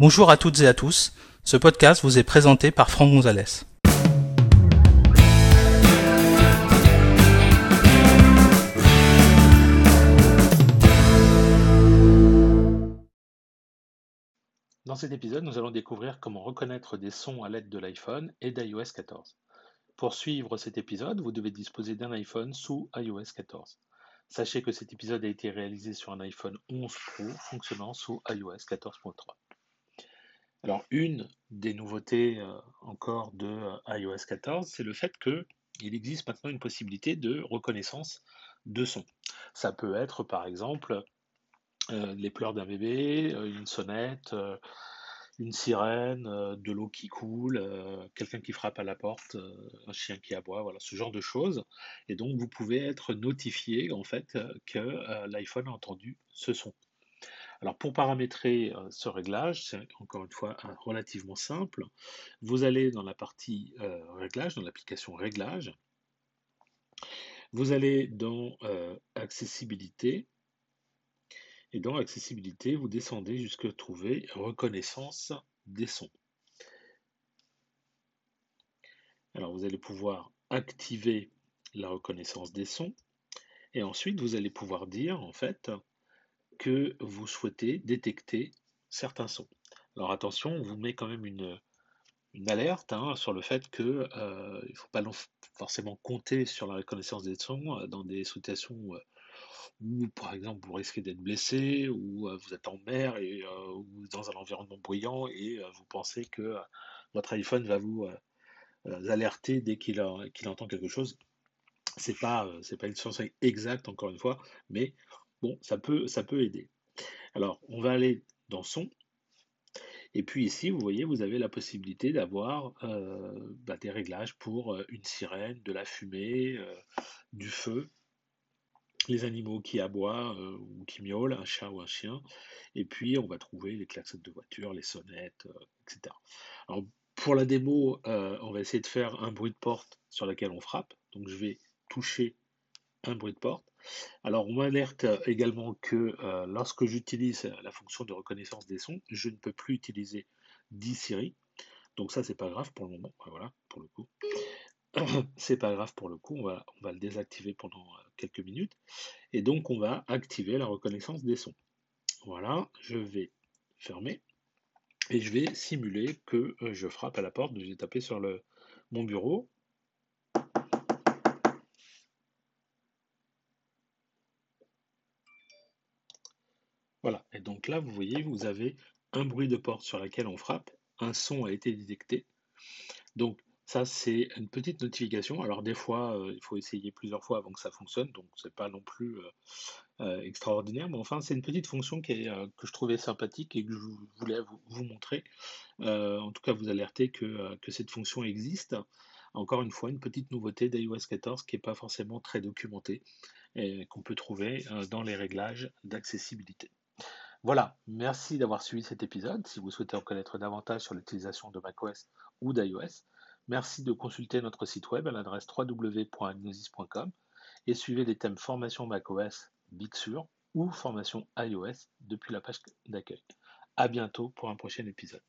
Bonjour à toutes et à tous. Ce podcast vous est présenté par Franck Gonzalez. Dans cet épisode, nous allons découvrir comment reconnaître des sons à l'aide de l'iPhone et d'iOS 14. Pour suivre cet épisode, vous devez disposer d'un iPhone sous iOS 14. Sachez que cet épisode a été réalisé sur un iPhone 11 Pro fonctionnant sous iOS 14.3. Alors, une des nouveautés euh, encore de euh, iOS 14, c'est le fait qu'il existe maintenant une possibilité de reconnaissance de son. Ça peut être par exemple euh, les pleurs d'un bébé, une sonnette, une sirène, de l'eau qui coule, quelqu'un qui frappe à la porte, un chien qui aboie, voilà, ce genre de choses. Et donc vous pouvez être notifié en fait que l'iPhone a entendu ce son. Alors pour paramétrer ce réglage, c'est encore une fois relativement simple. Vous allez dans la partie réglage, dans l'application réglage. Vous allez dans accessibilité et dans accessibilité, vous descendez jusqu'à trouver reconnaissance des sons. Alors vous allez pouvoir activer la reconnaissance des sons et ensuite vous allez pouvoir dire en fait que vous souhaitez détecter certains sons. Alors attention, on vous met quand même une, une alerte hein, sur le fait qu'il euh, ne faut pas forcément compter sur la reconnaissance des sons euh, dans des situations euh, ou par exemple vous risquez d'être blessé, ou vous êtes en mer et ou dans un environnement bruyant et vous pensez que votre iPhone va vous alerter dès qu'il entend quelque chose. C'est pas c'est pas une science exacte encore une fois, mais bon ça peut ça peut aider. Alors on va aller dans son. Et puis ici, vous voyez, vous avez la possibilité d'avoir bah, des réglages pour une sirène, de la fumée, du feu, les animaux qui aboient euh, ou qui miaulent, un chat ou un chien, et puis on va trouver les klaxons de voiture, les sonnettes, euh, etc. Alors, pour la démo, euh, on va essayer de faire un bruit de porte sur laquelle on frappe. Donc je vais toucher un bruit de porte. Alors on m'alerte également que lorsque j'utilise la fonction de reconnaissance des sons, je ne peux plus utiliser d'e-Siri. Donc ça c'est pas grave pour le moment. Voilà, pour le coup. c'est pas grave pour le coup, on va, on va le désactiver pendant euh, quelques minutes. Et donc on va activer la reconnaissance des sons. Voilà, je vais fermer et je vais simuler que euh, je frappe à la porte. Je vais taper sur le, mon bureau. Voilà, et donc là vous voyez, vous avez un bruit de porte sur laquelle on frappe, un son a été détecté. Donc ça, c'est une petite notification. Alors des fois, euh, il faut essayer plusieurs fois avant que ça fonctionne, donc c'est pas non plus euh, euh, extraordinaire, mais enfin, c'est une petite fonction que je trouvais sympathique et que je voulais vous, montrer. en tout cas, vous alerter que, que cette fonction existe. Encore une fois, une petite nouveauté d'iOS 14 qui n'est pas forcément très documentée et qu'on peut trouver dans les réglages d'accessibilité. Voilà, merci d'avoir suivi cet épisode. Si vous souhaitez en connaître davantage sur l'utilisation de macOS ou d'iOS, Merci de consulter notre site web à l'adresse www.agnosis.com et suivez les thèmes formation macOS Big Sur ou formation iOS depuis la page d'accueil. À bientôt pour un prochain épisode.